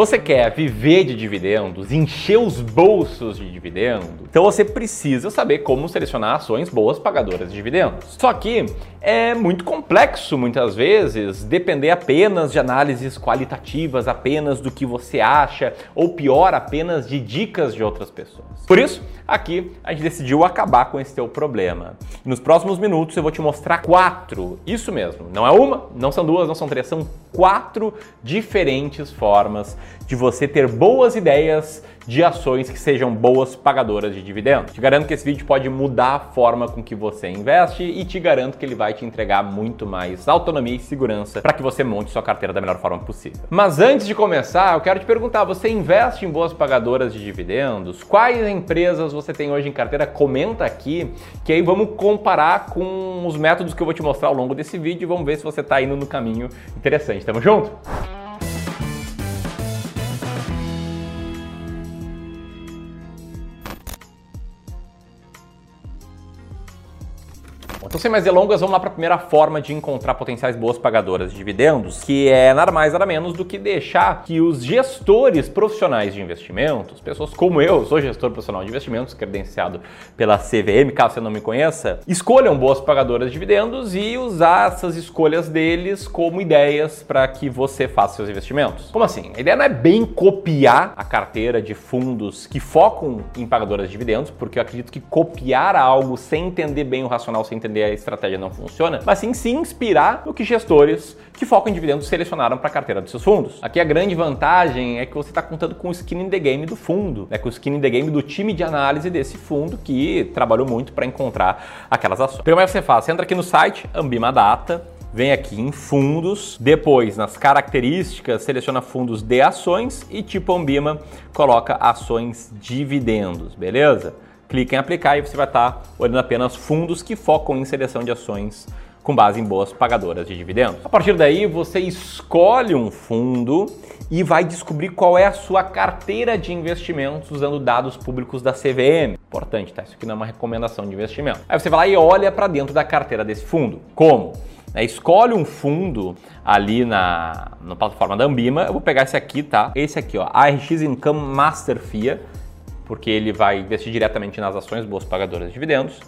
Você quer viver de dividendos, encher os bolsos de dividendos? Então você precisa saber como selecionar ações boas pagadoras de dividendos. Só que é muito complexo muitas vezes depender apenas de análises qualitativas, apenas do que você acha, ou pior, apenas de dicas de outras pessoas. Por isso, aqui a gente decidiu acabar com esse teu problema. nos próximos minutos eu vou te mostrar quatro, isso mesmo, não é uma, não são duas, não são três, são quatro diferentes formas de você ter boas ideias de ações que sejam boas pagadoras de dividendos. Te garanto que esse vídeo pode mudar a forma com que você investe e te garanto que ele vai te entregar muito mais autonomia e segurança para que você monte sua carteira da melhor forma possível. Mas antes de começar, eu quero te perguntar: você investe em boas pagadoras de dividendos? Quais empresas você tem hoje em carteira? Comenta aqui, que aí vamos comparar com os métodos que eu vou te mostrar ao longo desse vídeo e vamos ver se você está indo no caminho interessante. Tamo junto? Então, sem mais delongas, vamos lá para a primeira forma de encontrar potenciais boas pagadoras de dividendos, que é nada mais nada menos do que deixar que os gestores profissionais de investimentos, pessoas como eu, sou gestor profissional de investimentos, credenciado pela CVM, caso você não me conheça, escolham boas pagadoras de dividendos e usar essas escolhas deles como ideias para que você faça seus investimentos. Como assim? A ideia não é bem copiar a carteira de fundos que focam em pagadoras de dividendos, porque eu acredito que copiar algo sem entender bem o racional, sem entender a estratégia não funciona, mas sim se inspirar no que gestores que focam em dividendos selecionaram para a carteira dos seus fundos. Aqui a grande vantagem é que você está contando com o skin in the game do fundo, né, com o skin in the game do time de análise desse fundo que trabalhou muito para encontrar aquelas ações. Que você faz? Você entra aqui no site Ambima Data, vem aqui em fundos, depois nas características seleciona fundos de ações e tipo Ambima coloca ações dividendos, beleza? Clica em aplicar e você vai estar olhando apenas fundos que focam em seleção de ações com base em boas pagadoras de dividendos. A partir daí, você escolhe um fundo e vai descobrir qual é a sua carteira de investimentos usando dados públicos da CVM. Importante, tá? Isso aqui não é uma recomendação de investimento. Aí você vai lá e olha para dentro da carteira desse fundo. Como? É, escolhe um fundo ali na, na plataforma da Ambima. Eu vou pegar esse aqui, tá? Esse aqui, ó, ARX Income Master FIA porque ele vai investir diretamente nas ações boas pagadoras de dividendos.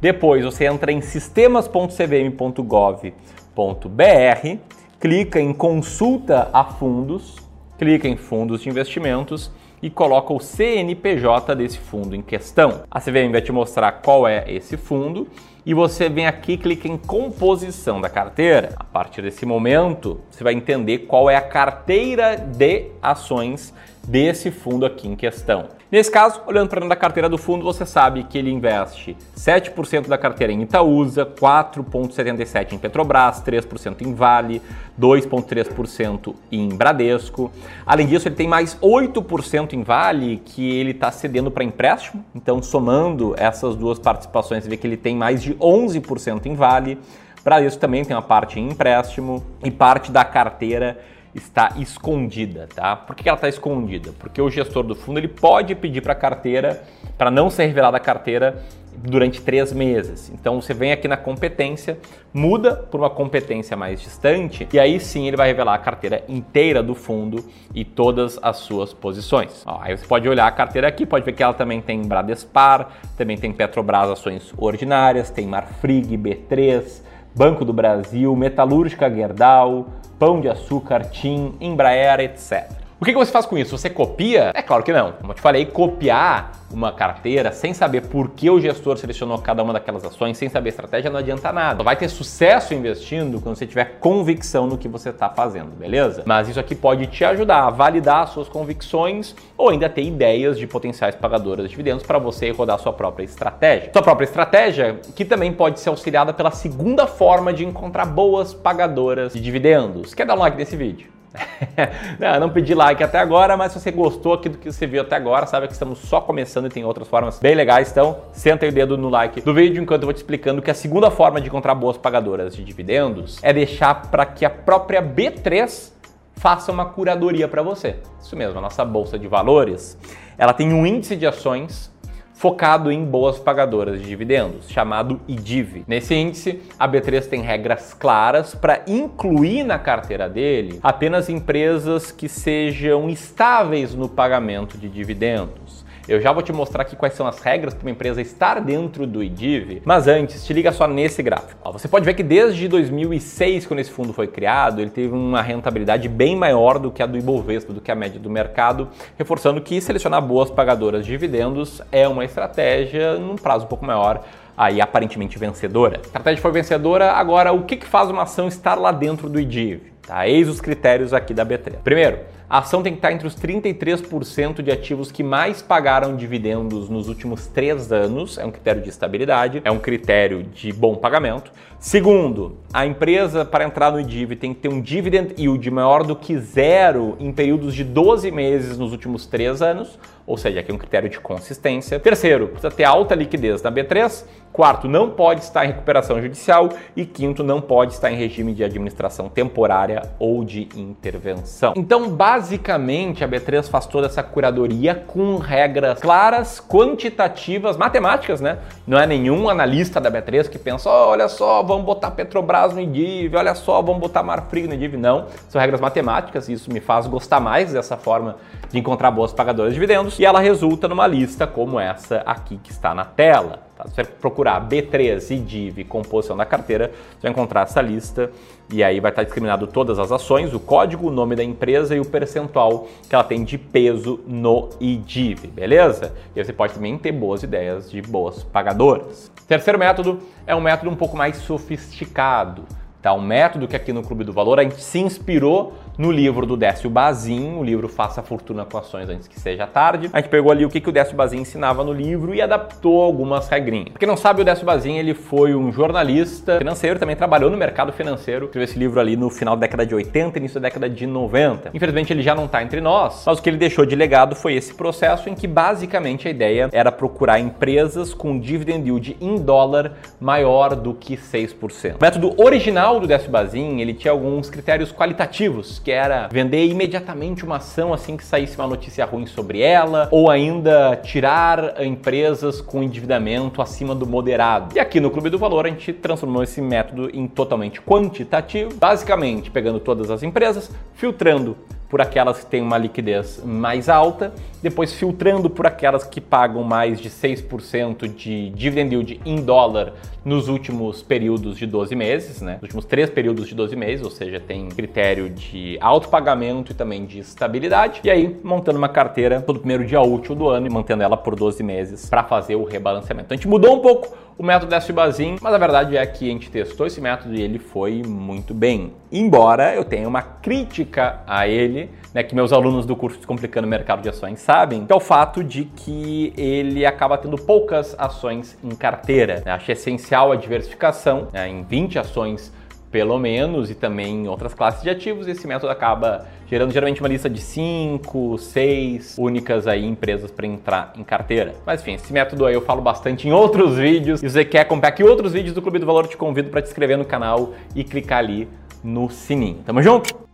Depois você entra em sistemas.cvm.gov.br, clica em consulta a fundos, clica em fundos de investimentos e coloca o CNPJ desse fundo em questão. A CVM vai te mostrar qual é esse fundo e você vem aqui e clica em composição da carteira. A partir desse momento, você vai entender qual é a carteira de ações desse fundo aqui em questão. Nesse caso, olhando para dentro da carteira do fundo, você sabe que ele investe 7% da carteira em Itaúsa, 4,77% em Petrobras, 3% em Vale, 2,3% em Bradesco. Além disso, ele tem mais 8% em Vale que ele está cedendo para empréstimo. Então, somando essas duas participações, você vê que ele tem mais de 11% em Vale. Bradesco também tem uma parte em empréstimo e parte da carteira está escondida, tá? Por que ela está escondida? Porque o gestor do fundo ele pode pedir para a carteira, para não ser revelada a carteira durante três meses. Então você vem aqui na competência, muda por uma competência mais distante e aí sim ele vai revelar a carteira inteira do fundo e todas as suas posições. Ó, aí você pode olhar a carteira aqui, pode ver que ela também tem Bradespar, também tem Petrobras ações ordinárias, tem Marfrig, B3, Banco do Brasil, Metalúrgica Gerdau, Pão de Açúcar, TIM, Embraer, etc. O que você faz com isso? Você copia? É claro que não. Como eu te falei, copiar uma carteira sem saber por que o gestor selecionou cada uma daquelas ações, sem saber estratégia, não adianta nada. Vai ter sucesso investindo quando você tiver convicção no que você está fazendo, beleza? Mas isso aqui pode te ajudar a validar suas convicções ou ainda ter ideias de potenciais pagadoras de dividendos para você rodar sua própria estratégia. Sua própria estratégia que também pode ser auxiliada pela segunda forma de encontrar boas pagadoras de dividendos. Quer dar um like nesse vídeo? não, não pedi like até agora, mas se você gostou aqui do que você viu até agora, sabe que estamos só começando e tem outras formas bem legais. Então, senta aí o dedo no like do vídeo enquanto eu vou te explicando que a segunda forma de encontrar boas pagadoras de dividendos é deixar para que a própria B3 faça uma curadoria para você. Isso mesmo, a nossa bolsa de valores, ela tem um índice de ações focado em boas pagadoras de dividendos, chamado IDIV. Nesse índice, a B3 tem regras claras para incluir na carteira dele apenas empresas que sejam estáveis no pagamento de dividendos. Eu já vou te mostrar aqui quais são as regras para uma empresa estar dentro do IDIV, mas antes, te liga só nesse gráfico. Ó, você pode ver que desde 2006, quando esse fundo foi criado, ele teve uma rentabilidade bem maior do que a do Ibovespa, do que a média do mercado, reforçando que selecionar boas pagadoras de dividendos é uma estratégia num prazo um pouco maior aí aparentemente vencedora. A estratégia foi vencedora, agora o que, que faz uma ação estar lá dentro do IDIV? Tá? Eis os critérios aqui da B3. Primeiro, a ação tem que estar entre os 33% de ativos que mais pagaram dividendos nos últimos três anos. É um critério de estabilidade, é um critério de bom pagamento. Segundo, a empresa, para entrar no IDIV, tem que ter um dividend yield maior do que zero em períodos de 12 meses nos últimos três anos, ou seja, aqui é um critério de consistência. Terceiro, precisa ter alta liquidez na B3. Quarto, não pode estar em recuperação judicial. E quinto, não pode estar em regime de administração temporária ou de intervenção. Então, basicamente, a B3 faz toda essa curadoria com regras claras, quantitativas, matemáticas, né? Não é nenhum analista da B3 que pensa, oh, olha só, vamos botar Petrobras no IDIV, olha só, vamos botar Marfrig no IDIV. Não, são regras matemáticas e isso me faz gostar mais dessa forma de encontrar boas pagadoras de dividendos e ela resulta numa lista como essa aqui que está na tela. Tá? Se você procurar B3 e DIV composição da carteira, você vai encontrar essa lista e aí vai estar discriminado todas as ações, o código, o nome da empresa e o percentual que ela tem de peso no IDIV, beleza? E aí você pode também ter boas ideias de boas pagadoras. Terceiro método é um método um pouco mais sofisticado. Tá? Um método que aqui no Clube do Valor a gente se inspirou no livro do Décio Bazin, o livro Faça Fortuna com Ações Antes que Seja Tarde. A gente pegou ali o que, que o Décio Bazin ensinava no livro e adaptou algumas regrinhas. Pra quem não sabe, o Décio Bazin ele foi um jornalista financeiro, também trabalhou no mercado financeiro. Escreveu esse livro ali no final da década de 80, início da década de 90. Infelizmente ele já não está entre nós, mas o que ele deixou de legado foi esse processo em que basicamente a ideia era procurar empresas com dividend yield em dólar maior do que 6%. O método original do Décio Bazin, ele tinha alguns critérios qualitativos que era vender imediatamente uma ação assim que saísse uma notícia ruim sobre ela, ou ainda tirar empresas com endividamento acima do moderado. E aqui no Clube do Valor a gente transformou esse método em totalmente quantitativo, basicamente pegando todas as empresas, filtrando por aquelas que têm uma liquidez mais alta, depois filtrando por aquelas que pagam mais de 6% de dividend yield em dólar nos últimos períodos de 12 meses, né? Nos últimos três períodos de 12 meses, ou seja, tem critério de alto pagamento e também de estabilidade. E aí, montando uma carteira todo primeiro dia útil do ano e mantendo ela por 12 meses para fazer o rebalanceamento. Então, a gente mudou um pouco o método da Bazin, mas a verdade é que a gente testou esse método e ele foi muito bem. Embora eu tenha uma crítica a ele, né, que meus alunos do curso Descomplicando o Mercado de Ações sabem, que é o fato de que ele acaba tendo poucas ações em carteira. Né? Acho essencial a diversificação né, em 20 ações pelo menos, e também em outras classes de ativos, esse método acaba gerando geralmente uma lista de 5, 6 únicas aí empresas para entrar em carteira. Mas enfim, esse método aí eu falo bastante em outros vídeos. E se você quer acompanhar aqui outros vídeos do Clube do Valor, eu te convido para te inscrever no canal e clicar ali no sininho. Tamo junto?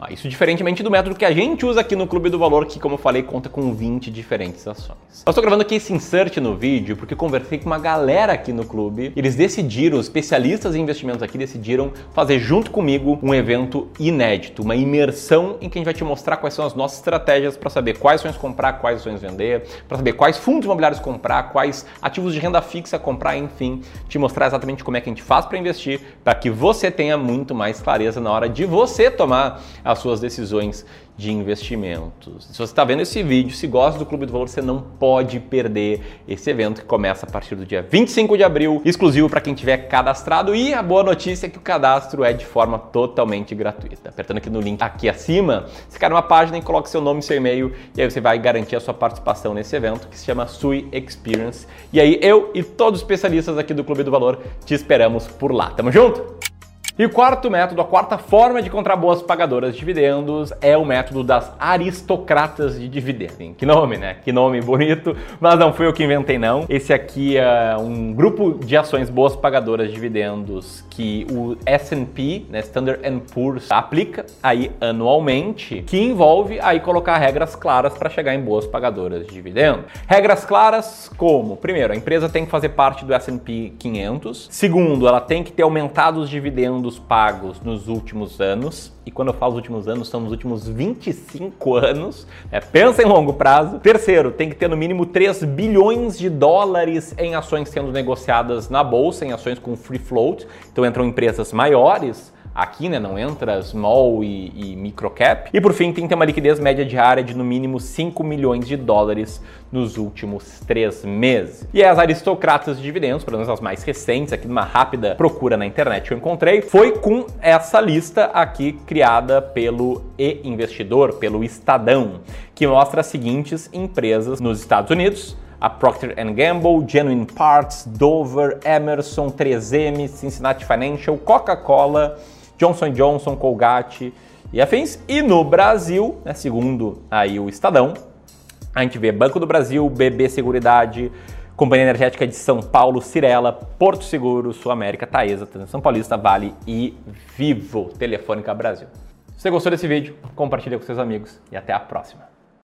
Ah, isso diferentemente do método que a gente usa aqui no Clube do Valor, que, como eu falei, conta com 20 diferentes ações. Eu estou gravando aqui esse insert no vídeo porque conversei com uma galera aqui no clube. Eles decidiram, os especialistas em investimentos aqui decidiram fazer junto comigo um evento inédito, uma imersão em que a gente vai te mostrar quais são as nossas estratégias para saber quais ações comprar, quais ações vender, para saber quais fundos imobiliários comprar, quais ativos de renda fixa comprar, enfim, te mostrar exatamente como é que a gente faz para investir, para que você tenha muito mais clareza na hora de você tomar as suas decisões de investimentos. Se você está vendo esse vídeo, se gosta do Clube do Valor, você não pode perder esse evento que começa a partir do dia 25 de abril, exclusivo para quem tiver cadastrado. E a boa notícia é que o cadastro é de forma totalmente gratuita. Apertando aqui no link aqui acima, você cai numa página e coloca seu nome e seu e-mail, e aí você vai garantir a sua participação nesse evento que se chama Sui Experience. E aí eu e todos os especialistas aqui do Clube do Valor te esperamos por lá. Tamo junto? E o quarto método, a quarta forma de encontrar boas pagadoras de dividendos é o método das aristocratas de dividendos. Que nome, né? Que nome bonito, mas não fui eu que inventei não. Esse aqui é um grupo de ações boas pagadoras de dividendos que o S&P, né, Standard Poor's, aplica aí anualmente, que envolve aí colocar regras claras para chegar em boas pagadoras de dividendos. Regras claras como, primeiro, a empresa tem que fazer parte do S&P 500. Segundo, ela tem que ter aumentado os dividendos dividendos pagos nos últimos anos, e quando eu falo os últimos anos, são nos últimos 25 anos, né? pensa em longo prazo. Terceiro, tem que ter no mínimo 3 bilhões de dólares em ações sendo negociadas na bolsa, em ações com free float, então entram empresas maiores aqui, né? Não entra small e, e micro cap. E por fim, tem que ter uma liquidez média diária de no mínimo 5 milhões de dólares nos últimos três meses. E as aristocratas de dividendos, pelo menos as mais recentes, aqui numa rápida procura na internet que eu encontrei, foi com essa lista aqui criada pelo e-investidor, pelo Estadão, que mostra as seguintes empresas nos Estados Unidos a Procter Gamble, Genuine Parts, Dover, Emerson, 3M, Cincinnati Financial, Coca-Cola, Johnson Johnson, Colgate e afins. E no Brasil, né, segundo aí o Estadão, a gente vê Banco do Brasil, BB Seguridade, Companhia Energética de São Paulo, Cirela, Porto Seguro, Sul América, Taesa, São Paulista, Vale e Vivo Telefônica Brasil. Se você gostou desse vídeo, compartilhe com seus amigos e até a próxima.